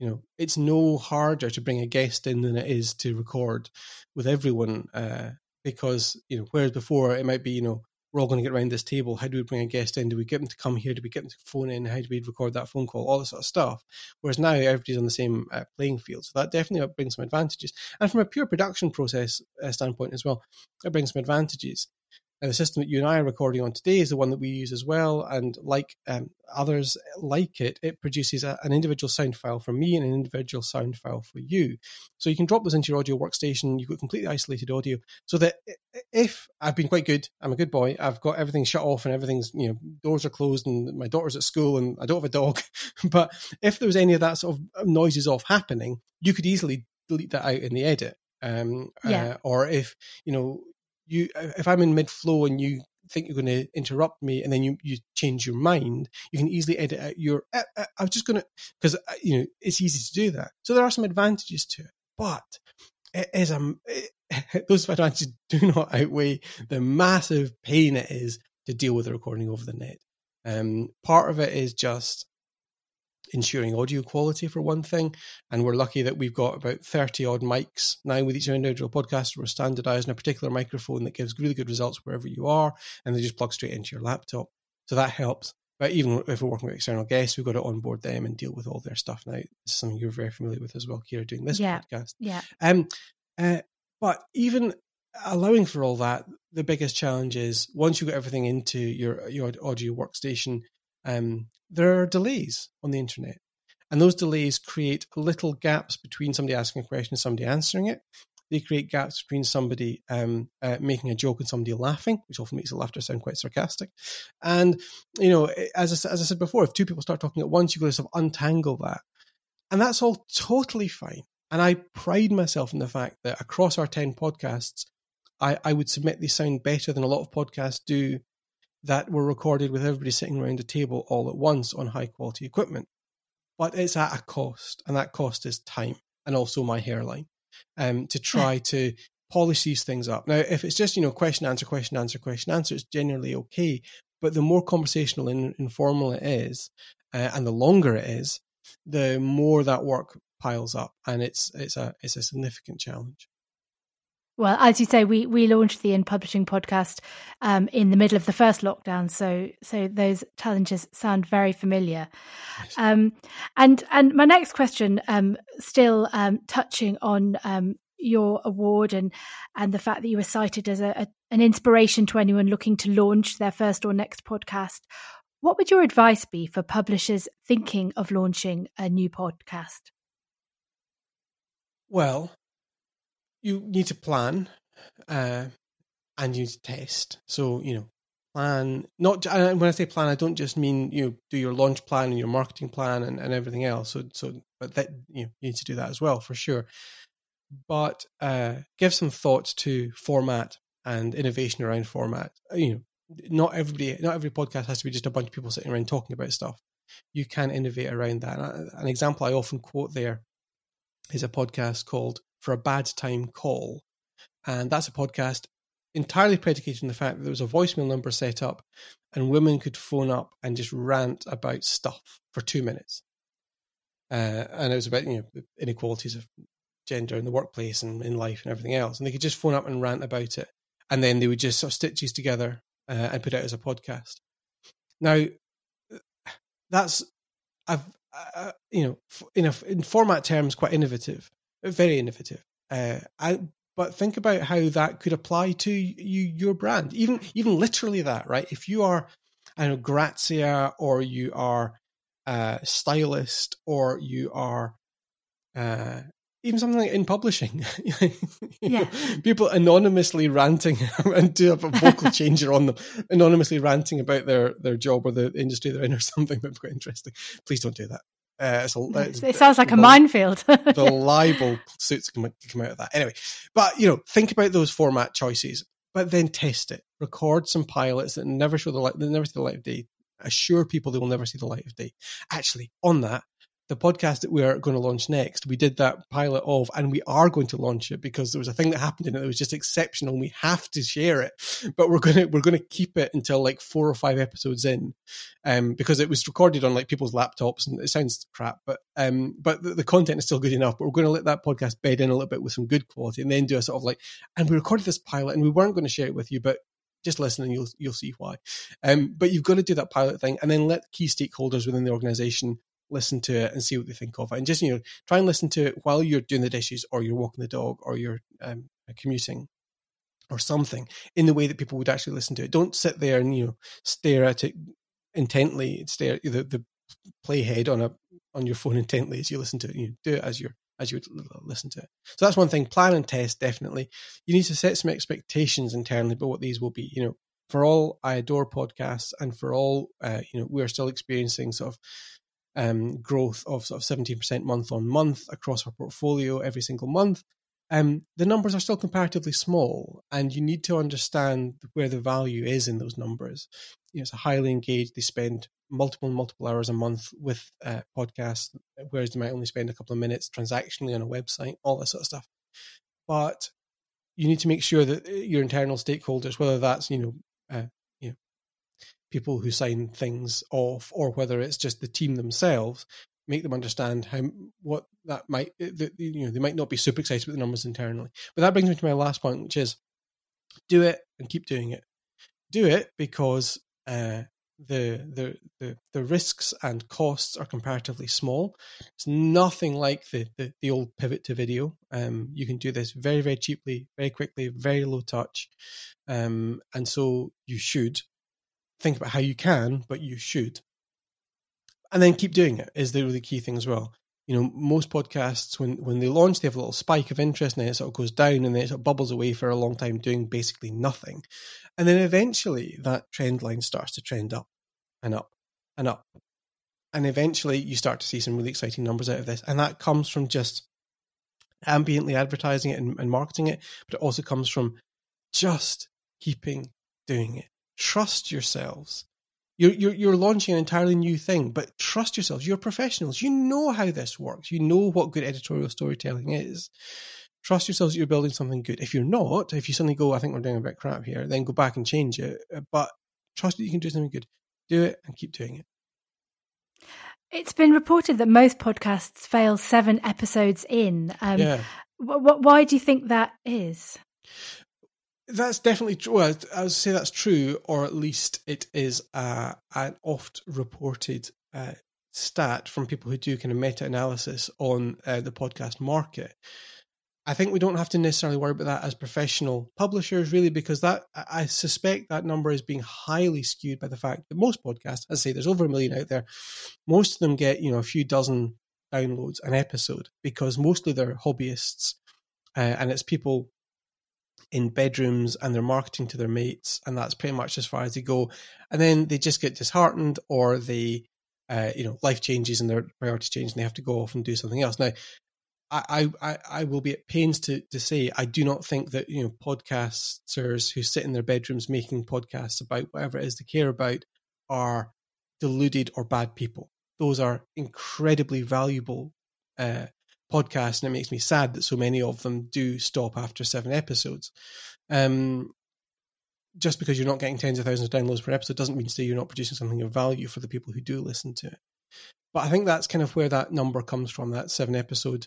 You know, it's no harder to bring a guest in than it is to record with everyone uh, because you know, whereas before it might be you know we're all going to get around this table. How do we bring a guest in? Do we get them to come here? Do we get them to phone in? How do we record that phone call? All this sort of stuff. Whereas now everybody's on the same uh, playing field. So that definitely brings some advantages. And from a pure production process uh, standpoint as well, it brings some advantages. And the system that you and I are recording on today is the one that we use as well. And like um, others like it, it produces a, an individual sound file for me and an individual sound file for you. So you can drop those into your audio workstation. You've got completely isolated audio so that if I've been quite good, I'm a good boy, I've got everything shut off and everything's, you know, doors are closed and my daughter's at school and I don't have a dog. <laughs> but if there was any of that sort of noises off happening, you could easily delete that out in the edit. Um, yeah. Uh, or if, you know, you if I'm in mid flow and you think you're going to interrupt me and then you, you change your mind, you can easily edit out your. Uh, uh, I'm just going to because uh, you know it's easy to do that. So there are some advantages to it, but it is a it, <laughs> those advantages do not outweigh the massive pain it is to deal with the recording over the net. Um, part of it is just ensuring audio quality for one thing. And we're lucky that we've got about 30 odd mics now with each individual podcast. We're standardized in a particular microphone that gives really good results wherever you are, and they just plug straight into your laptop. So that helps. But even if we're working with external guests, we've got to onboard them and deal with all their stuff now. This is something you're very familiar with as well, Ciar, doing this yeah, podcast. Yeah. Um, uh, but even allowing for all that, the biggest challenge is once you get everything into your your audio workstation, um, there are delays on the internet. And those delays create little gaps between somebody asking a question and somebody answering it. They create gaps between somebody um, uh, making a joke and somebody laughing, which often makes the laughter sound quite sarcastic. And, you know, as I, as I said before, if two people start talking at once, you've got to sort of untangle that. And that's all totally fine. And I pride myself in the fact that across our 10 podcasts, I, I would submit they sound better than a lot of podcasts do that were recorded with everybody sitting around a table all at once on high quality equipment. But it's at a cost, and that cost is time and also my hairline um, to try to polish these things up. Now, if it's just, you know, question, answer, question, answer, question, answer, it's generally okay. But the more conversational and informal it is, uh, and the longer it is, the more that work piles up, and it's it's a it's a significant challenge. Well, as you say, we we launched the In Publishing podcast um, in the middle of the first lockdown, so so those challenges sound very familiar. Um, and and my next question, um, still um, touching on um, your award and and the fact that you were cited as a, a, an inspiration to anyone looking to launch their first or next podcast. What would your advice be for publishers thinking of launching a new podcast? Well, you need to plan uh, and you need to test. So, you know, plan, not and when I say plan, I don't just mean, you know, do your launch plan and your marketing plan and, and everything else. So, so, but that, you, know, you need to do that as well for sure. But uh, give some thought to format and innovation around format. You know, not everybody, not every podcast has to be just a bunch of people sitting around talking about stuff. You can innovate around that. An example I often quote there is a podcast called for a bad time call. And that's a podcast entirely predicated on the fact that there was a voicemail number set up and women could phone up and just rant about stuff for two minutes. Uh, and it was about you know inequalities of gender in the workplace and in life and everything else. And they could just phone up and rant about it. And then they would just sort of stitch these together uh, and put it out as a podcast. Now, that's, I've, uh, you know, in, a, in format terms, quite innovative very innovative. Uh, I, but think about how that could apply to you, your brand, even even literally that, right? If you are, I know, Grazia or you are a stylist or you are uh, even something like in publishing. <laughs> yeah. People anonymously ranting <laughs> and do have a vocal <laughs> changer on them, anonymously ranting about their, their job or the industry they're in or something that's quite interesting. Please don't do that. Uh, it's a, it's, it sounds like a minefield. <laughs> the libel suits can come out of that. Anyway, but you know, think about those format choices, but then test it. Record some pilots that never show the light, that never see the light of day. Assure people they will never see the light of day. Actually, on that, the podcast that we are going to launch next, we did that pilot of, and we are going to launch it because there was a thing that happened in it that was just exceptional. and We have to share it, <laughs> but we're gonna we're gonna keep it until like four or five episodes in, um, because it was recorded on like people's laptops and it sounds crap, but um, but the, the content is still good enough. But we're going to let that podcast bed in a little bit with some good quality, and then do a sort of like, and we recorded this pilot, and we weren't going to share it with you, but just listen and you'll you'll see why. Um, but you've got to do that pilot thing, and then let key stakeholders within the organization listen to it and see what they think of it. And just, you know, try and listen to it while you're doing the dishes or you're walking the dog or you're um, commuting or something in the way that people would actually listen to it. Don't sit there and, you know, stare at it intently, stare at the, the playhead on a on your phone <laughs> intently as you listen to it. You know, do it as you're as you would listen to it. So that's one thing. Plan and test definitely. You need to set some expectations internally about what these will be. You know, for all I adore podcasts, and for all uh, you know, we're still experiencing sort of um, growth of sort of 17% month on month across our portfolio every single month, um, the numbers are still comparatively small, and you need to understand where the value is in those numbers. You know, it's highly engaged. They spend multiple multiple hours a month with uh, podcasts, whereas they might only spend a couple of minutes transactionally on a website, all that sort of stuff. But you need to make sure that uh, your internal stakeholders, whether that's you know uh, people who sign things off, or whether it's just the team themselves, make them understand how what that might the, you know they might not be super excited with the numbers internally. But that brings me to my last point, which is do it and keep doing it. Do it because uh, the, the the the risks and costs are comparatively small. It's nothing like the the, the old pivot to video. Um, you can do this very very cheaply, very quickly, very low touch, um, and so you should think about how you can, but you should. And then keep doing it is the really key thing as well. You know, most podcasts when when they launch, they have a little spike of interest, and then it sort of goes down, and then it sort of bubbles away for a long time, doing basically nothing. And then eventually, that trend line starts to trend up and up and up, and eventually, you start to see some really exciting numbers out of this. And that comes from just ambiently advertising it and, and marketing it, but it also comes from just keeping doing it trust yourselves. You're, you're, you're launching an entirely new thing, but trust yourselves. You're professionals. You know how this works. You know what good editorial storytelling is. Trust yourselves that you're building something good. If you're not, if you suddenly go, I think we're doing a bit crap here, then go back and change it. Uh, but trust that you can do something good. Do it and keep doing it. It's been reported that most podcasts fail seven episodes in. Um, yeah. why do you think that is? That's definitely true. Well, I would say that's true, or at least it is uh, an oft reported uh, stat from people who do kind of meta analysis on uh, the podcast market. I think we don't have to necessarily worry about that as professional publishers, really, because that I suspect that number is being highly skewed by the fact that most podcasts, as I say, there's over a million out there, most of them get you know a few dozen downloads an episode because mostly they're hobbyists, uh, and it's people in bedrooms and they're marketing to their mates, and that's pretty much as far as they go. And then they just get disheartened, or they, uh, you know, life changes and their priorities change, and they have to go off and do something else. Now, I, I, I will be at pains to, to say I do not think that you know podcasters who sit in their bedrooms making podcasts about whatever it is they care about are deluded or bad people. Those are incredibly valuable uh, podcasts, and it makes me sad that so many of them do stop after seven episodes. Um, just because you're not getting tens of thousands of downloads per episode doesn't mean to say you're not producing something of value for the people who do listen to it. But I think that's kind of where that number comes from, that seven episode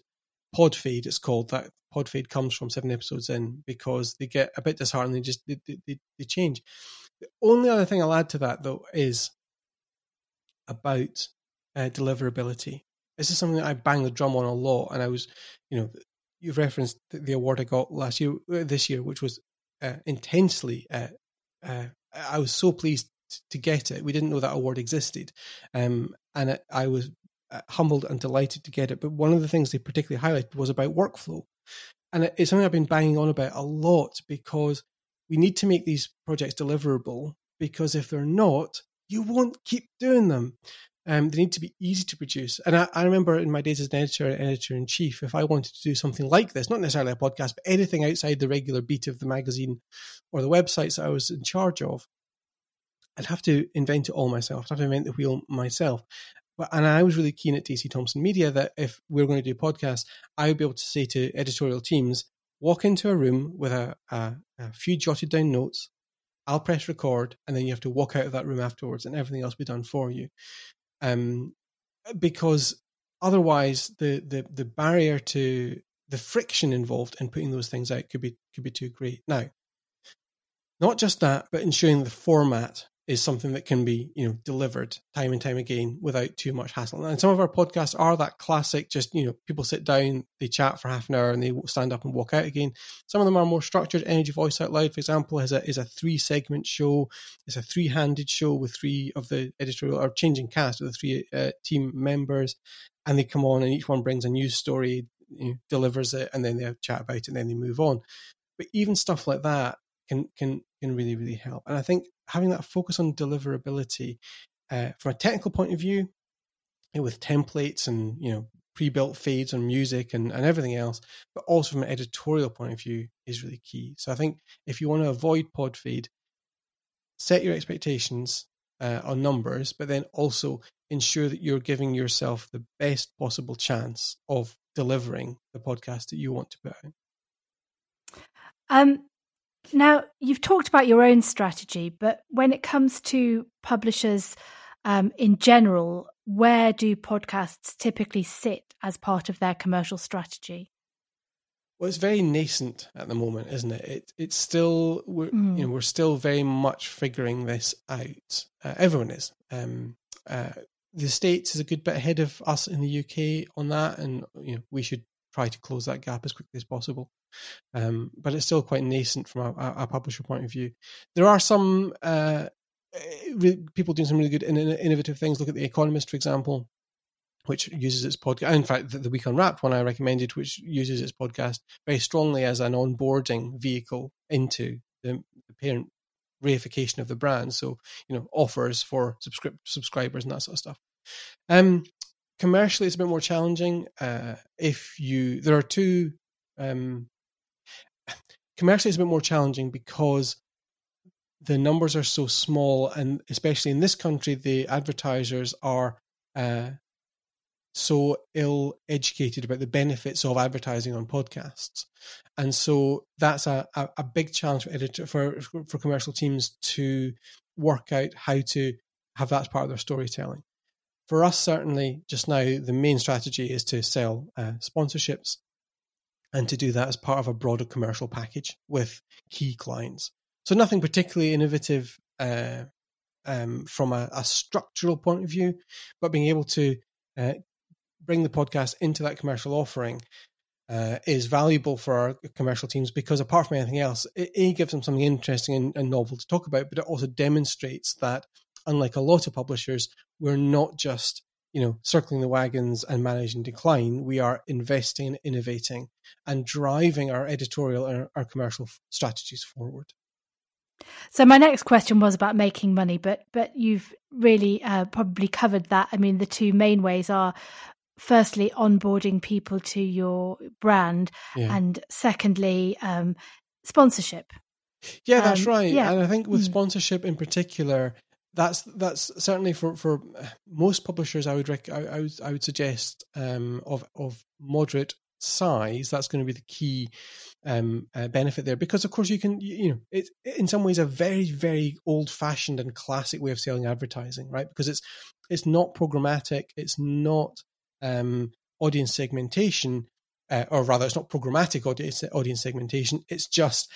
pod fade, it's called. That pod fade comes from seven episodes in because they get a bit disheartened, they just they, they, they change. The only other thing I'll add to that though is about uh, deliverability this is something that I bang the drum on a lot. And I was, you know, you've referenced the award I got last year, uh, this year, which was uh, intensely. Uh, uh, I was so pleased to get it. We didn't know that award existed, um, and I was uh, humbled and delighted to get it. But one of the things they particularly highlighted was about workflow, and it's something I've been banging on about a lot because we need to make these projects deliverable. Because if they're not, you won't keep doing them. Um, they need to be easy to produce. And I, I remember in my days as an editor and editor in chief, if I wanted to do something like this, not necessarily a podcast, but anything outside the regular beat of the magazine or the websites that I was in charge of, I'd have to invent it all myself. I'd have to invent the wheel myself. But, and I was really keen at DC Thomson Media that if we were going to do podcasts, I would be able to say to editorial teams, walk into a room with a, a, a few jotted down notes, I'll press record, and then you have to walk out of that room afterwards, and everything else will be done for you um, because otherwise the, the the barrier to the friction involved in putting those things out could be could be too great. Now, not just that, but ensuring the format is something that can be you know delivered time and time again without too much hassle. And some of our podcasts are that classic, just you know people sit down, they chat for half an hour, and they stand up and walk out again. Some of them are more structured. Energy Voice Out Loud, for example, is a is a three segment show. It's a three handed show with three of the editorial or changing cast of the three uh, team members, and they come on and each one brings a news story, you know, delivers it, and then they chat about it, and then they move on. But even stuff like that can can can really really help. And I think having that focus on deliverability uh, from a technical point of view, with templates and you know pre-built fades on music and, and everything else, but also from an editorial point of view is really key. So I think if you want to avoid pod fade, set your expectations uh, on numbers, but then also ensure that you're giving yourself the best possible chance of delivering the podcast that you want to put out. Um, now, you've talked about your own strategy, but when it comes to publishers um, in general, where do podcasts typically sit as part of their commercial strategy? Well, it's very nascent at the moment, isn't it? it it's still we're mm. you know we're still very much figuring this out. Uh, everyone is. Um, uh, the states is a good bit ahead of us in the UK on that, and you know we should try to close that gap as quickly as possible. Um, but it's still quite nascent from a, a, publisher point of view. There are some uh, people doing some really good innovative things. Look at The Economist, for example, which uses its podcast. In fact, the, the Week Unwrapped one I recommended, which uses its podcast very strongly as an onboarding vehicle into the, the parent reification of the brand. So, you know, offers for subscri- subscribers and that sort of stuff. Um, commercially, it's a bit more challenging. Uh, if you, there are two um, commercially it's a bit more challenging because the numbers are so small, and especially in this country, the advertisers are uh, so ill educated about the benefits of advertising on podcasts, and so that's a, a, a big challenge for editor for for commercial teams to work out how to have that as part of their storytelling. For us, certainly, just now, the main strategy is to sell uh, sponsorships and to do that as part of a broader commercial package with key clients. So nothing particularly innovative uh, um, from a, a, structural point of view, but being able to uh, bring the podcast into that commercial offering uh, is valuable for our commercial teams because apart from anything else, it, it gives them something interesting and, and novel to talk about, but it also demonstrates that unlike a lot of publishers, we're not just you know, circling the wagons and managing decline, we are investing innovating and driving our editorial and our commercial strategies forward. So my next question was about making money, but but you've really uh, probably covered that. I mean, the two main ways are firstly onboarding people to your brand, yeah. and secondly um, sponsorship. Yeah, that's um, right. Yeah. And I think with mm. sponsorship in particular, that's that's certainly for for most publishers. I would rec- I, I would I would suggest um, of of moderate size. That's going to be the key um, uh, benefit there, because of course you can you, you know it's in some ways a very very old fashioned and classic way of selling advertising, right? Because it's it's not programmatic, it's not um, audience segmentation, uh, or rather, it's not programmatic audience audience segmentation. It's just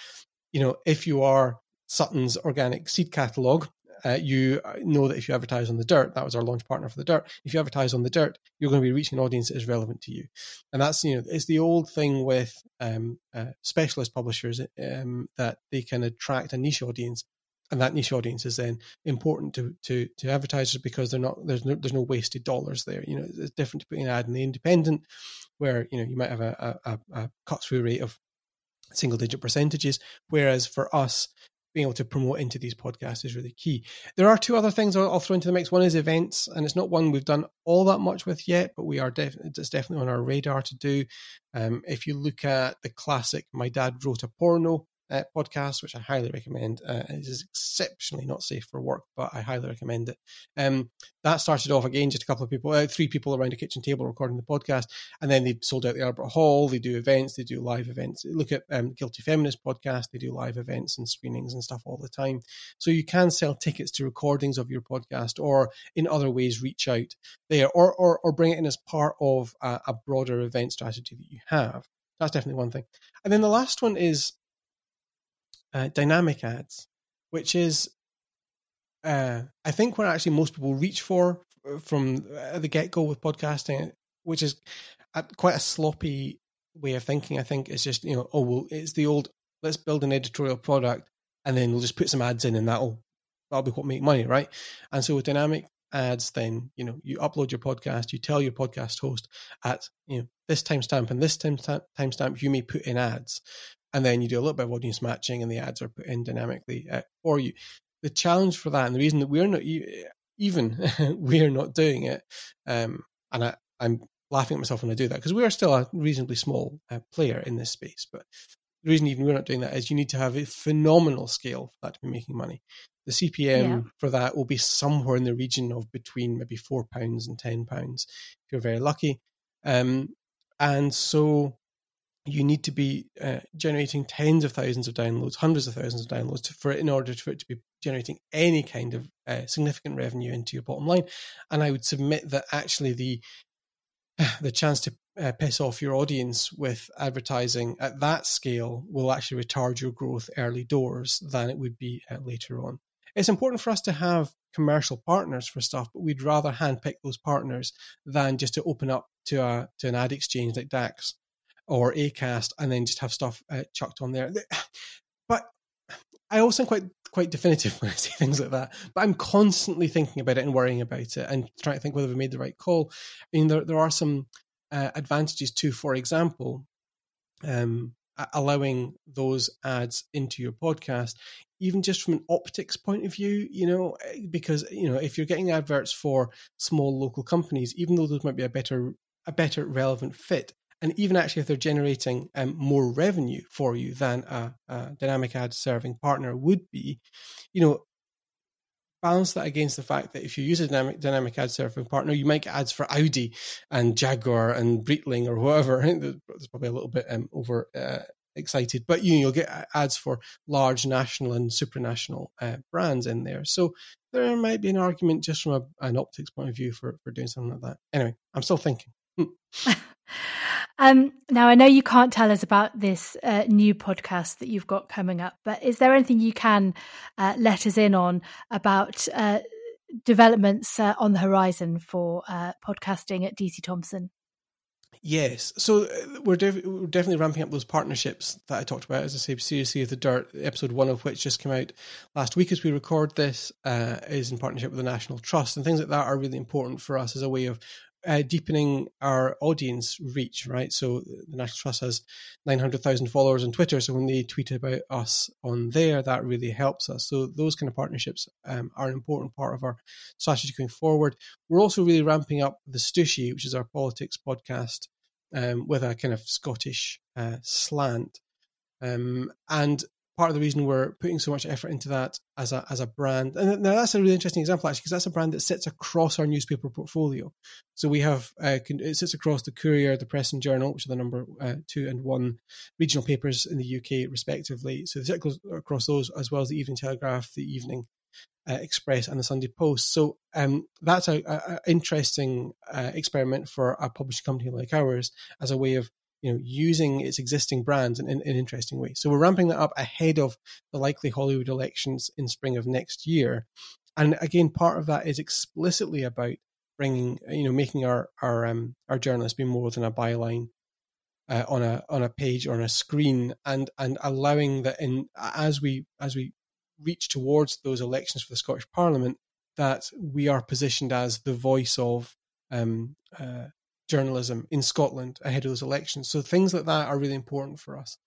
you know if you are Sutton's organic seed catalog uh, you know that if you advertise on the dirt, that was our launch partner for the dirt. If you advertise on the dirt, you're going to be reaching an audience that is relevant to you, and that's you know it's the old thing with um, uh, specialist publishers um, that they can attract a niche audience and that niche audience is then important to to to advertisers because they're not there's no there's no wasted dollars there. You know, it's different to putting an ad in the independent, where you know you might have a a, a cut through rate of single digit percentages, whereas for us. Being able to promote into these podcasts is really key. There are two other things I'll, throw into the mix. One is events, and it's not one we've done all that much with yet, but we are def- it's definitely on our radar to do. Um, if you look at the classic "My Dad Wrote a Porno," uh, podcast, which I highly recommend. Uh, it is exceptionally not safe for work, but I highly recommend it. Um, that started off again, just a couple of people, uh, three people around a kitchen table recording the podcast, and then they sold out the Albert Hall. They do events, they do live events. Look at um, Guilty Feminist podcast; they do live events and screenings and stuff all the time. So you can sell tickets to recordings of your podcast, or in other ways reach out there, or or, or bring it in as part of a, a broader event strategy that you have. That's definitely one thing. And then the last one is uh, dynamic ads, which is, uh, I think, what actually most people reach for uh, from uh, the get go with podcasting, which is quite a sloppy way of thinking. I think it's just you know, oh well, it's the old let's build an editorial product and then we'll just put some ads in and that'll that'll be what make money, right? And so with dynamic ads, then you know you upload your podcast, you tell your podcast host at you know this timestamp and this time timestamp you may put in ads, and then you do a little bit of audience matching and the ads are put in dynamically uh, for you. The challenge for that and the reason that we're not even <laughs> we're not doing it um, and I, i'm laughing at myself when i do that because we are still a reasonably small uh, player in this space but the reason even we're not doing that is you need to have a phenomenal scale for that to be making money. The cpm yeah. for that will be somewhere in the region of between maybe four pounds and ten pounds if you're very lucky. Um, and so you need to be uh, generating tens of thousands of downloads, hundreds of thousands of downloads to, for in order for it to be generating any kind of uh, significant revenue into your bottom line. And I would submit that actually the <sighs> the chance to uh, piss off your audience with advertising at that scale will actually retard your growth early doors than it would be uh, later on. It's important for us to have commercial partners for stuff, but we'd rather handpick those partners than just to open up to a to an ad exchange like Dax or Acast, and then just have stuff uh, chucked on there. <sighs> But I also am quite quite definitive <laughs> when I say things like that. But I'm constantly thinking about it and worrying about it and trying to think whether we made the right call. I mean, there there are some uh, advantages to, for example, um, allowing those ads into your podcast, even just from an optics point of view, you know, eh, because you know if you're getting adverts for small local companies, even though those might be a better a better relevant fit, and even actually if they're generating um, more revenue for you than a, a, dynamic ad serving partner would be, you know, balance that against the fact that if you use a dynamic, dynamic ad serving partner, you might get ads for Audi and Jaguar and Breitling or <laughs> think there's probably a little bit um, over uh, excited, but you you'll get ads for large national and supranational uh, brands in there. So there might be an argument just from a, an optics point of view for, for doing something like that. Anyway, I'm still thinking. <laughs> Um, now, I know you can't tell us about this uh, new podcast that you've got coming up, but is there anything you can uh, let us in on about uh, developments uh, on the horizon for uh, podcasting at DC Thomson? Yes, so uh, we're, we're, definitely ramping up those partnerships that I talked about. As I say, Seriously of the Dirt, episode one of which just came out last week as we record this, is in partnership with the National Trust, and things like that are really important for us as a way of uh, deepening our audience reach, right? So the National Trust has 900,000 followers on Twitter. So when they tweet about us on there, that really helps us. So those kind of partnerships um, are an important part of our strategy going forward. We're also really ramping up the Stooshie, which is our politics podcast, um, with a kind of Scottish uh, slant. Um, and part of the reason we're putting so much effort into that as a as a brand. And now that's a really interesting example actually, because that's a brand that sits across our newspaper portfolio. So we have uh, it sits across the Courier, the Press and Journal, which are the number uh, two and one regional papers in the UK respectively. So it sits across those as well as the Evening Telegraph, the Evening. Uh, Express and the Sunday Post. So um, that's a, a, a interesting uh, experiment for a publishing company like ours as a way of you know, using its existing brands in, in, in interesting ways. So we're ramping that up ahead of the likely Holyrood elections in spring of next year. And again, part of that is explicitly about bringing, you know, making our our um, our journalists be more than a byline uh, on a on a page or on a screen, and and allowing that in as we as we reach towards those elections for the Scottish Parliament, that we are positioned as the voice of um, uh, journalism in Scotland ahead of those elections. So things like that are really important for us.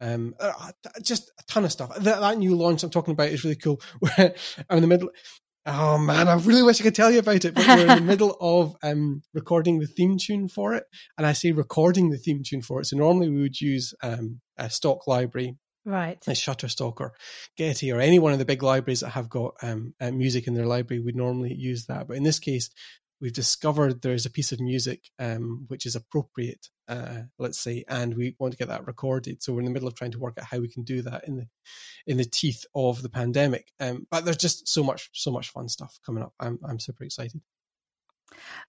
Um, uh, just a ton of stuff. That, that, new launch I'm talking about is really cool. <laughs> I'm in the middle. Oh man, I really wish I could tell you about it, but we're in the <laughs> middle of um, recording the theme tune for it. And I say recording the theme tune for it. So normally we would use um, a stock library, right? A Shutterstock or Getty or any one of the big libraries that have got um, uh, music in their library would normally use that. But in this case, we've discovered there's a piece of music um, which is appropriate, uh, let's say, and we want to get that recorded. So we're in the middle of trying to work out how we can do that in the in the teeth of the pandemic. Um, but there's just so much so much fun stuff coming up. I'm I'm super excited.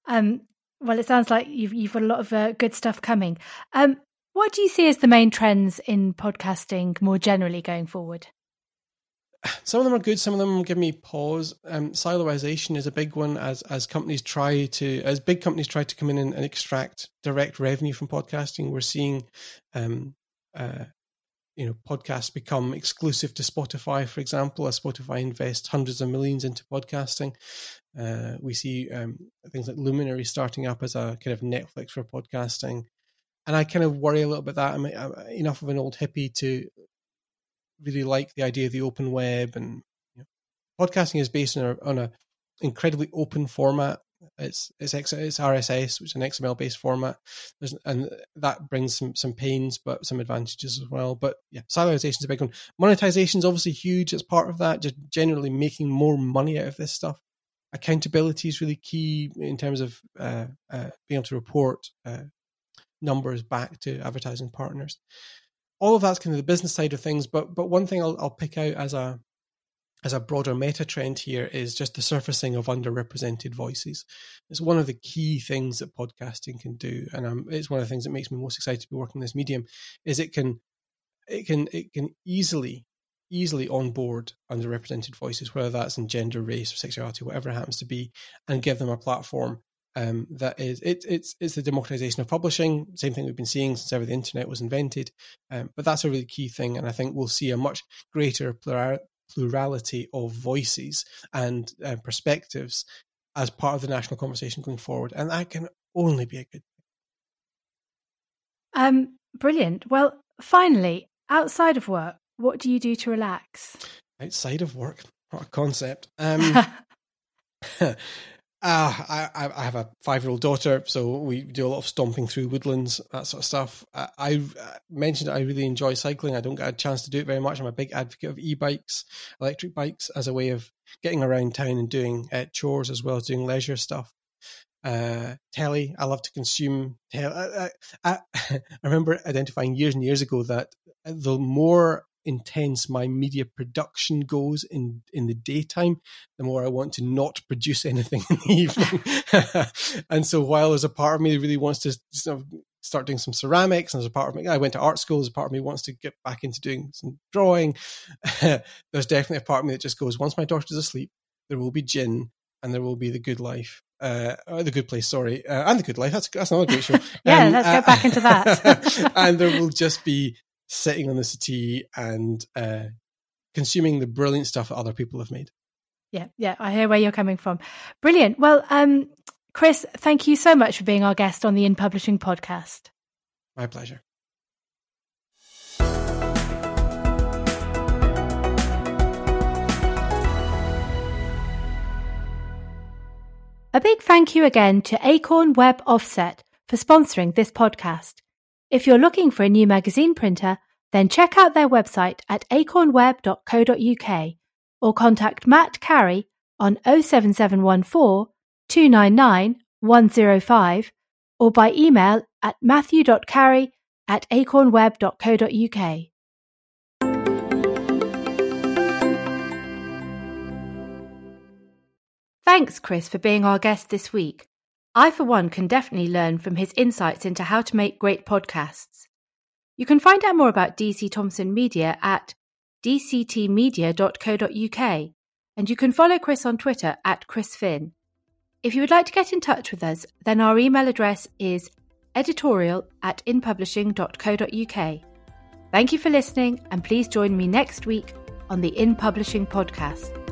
Um, well, it sounds like you've you've got a lot of uh, good stuff coming. Um, what do you see as the main trends in podcasting more generally going forward? Some of them are good. Some of them give me pause. Um, siloization is a big one as as companies try to as big companies try to come in and, and extract direct revenue from podcasting. We're seeing, um, uh, you know, podcasts become exclusive to Spotify, for example. As Spotify invests hundreds of millions into podcasting, uh, we see um, things like Luminary starting up as a kind of Netflix for podcasting. And I kind of worry a little bit that I'm, I'm enough of an old hippie to really like the idea of the open web and you know, podcasting is based on a, on a incredibly open format. It's it's it's RSS, which is an XML based format, There's, and that brings some some pains, but some advantages as well. But yeah, siloization is a big one. Monetization is obviously huge as part of that. Just generally making more money out of this stuff. Accountability is really key in terms of uh, uh, being able to report uh, numbers back to advertising partners all of that's kind of the business side of things. But but one thing I'll, I'll pick out as a as a broader meta trend here is just the surfacing of underrepresented voices. It's one of the key things that podcasting can do, and um, it's one of the things that makes me most excited to be working in this medium. Is it can it can it can easily easily onboard underrepresented voices, whether that's in gender, race, or sexuality, whatever it happens to be, and give them a platform um, that is it, it's it's the democratization of publishing. Same thing we've been seeing since ever the internet was invented. Um, but that's a really key thing, and I think we'll see a much greater plurality of voices and uh, perspectives as part of the national conversation going forward, and that can only be a good thing. Um, brilliant. Well, finally, outside of work, what do you do to relax? Outside of work, what a concept. Um, <laughs> <laughs> Uh, I, I have a five year old daughter, so we do a lot of stomping through woodlands, that sort of stuff. I, I mentioned I really enjoy cycling. I don't get a chance to do it very much. I'm a big advocate of e bikes, electric bikes, as a way of getting around town and doing uh, chores as well as doing leisure stuff. Uh, telly, I love to consume. Telly. I, I, <laughs> I remember identifying years and years ago that the more intense my media production goes in in the daytime, the more I want to not produce <laughs> anything in the evening. <laughs> and so while there's a part of me that really wants to sort of start doing some ceramics, and there's a part of me I went to art school, there's a part of me wants to get back into doing some drawing. <laughs> there's definitely a part of me that just goes, once my daughter's asleep, there will be gin and there will be the good life. Uh, the good place, sorry, uh, and the good life. That's that's another great show. yeah, um, let's uh, go back into that. and there will just be sitting on the settee and uh, consuming the brilliant stuff that other people have made. Yeah, yeah, I hear where you're coming from. Brilliant. Well, um, Chris, thank you so much for being our guest on the In Publishing podcast. My pleasure. A big thank you again to Acorn Web Offset for sponsoring this podcast. If you're looking for a new magazine printer, then check out their website at acornweb.co.uk or contact Matt Carey on 07714 299 105 or by email at matthew.carey at acornweb.co.uk. Thanks, Chris, for being our guest this week. I, for one, can definitely learn from his insights into how to make great podcasts. You can find out more about DC Thomson Media at dctmedia.co.uk and you can follow Chris on Twitter at Chris Phin. If you would like to get in touch with us, then our email address is editorial at inpublishing.co.uk. Thank you for listening and please join me next week on the In Publishing podcast.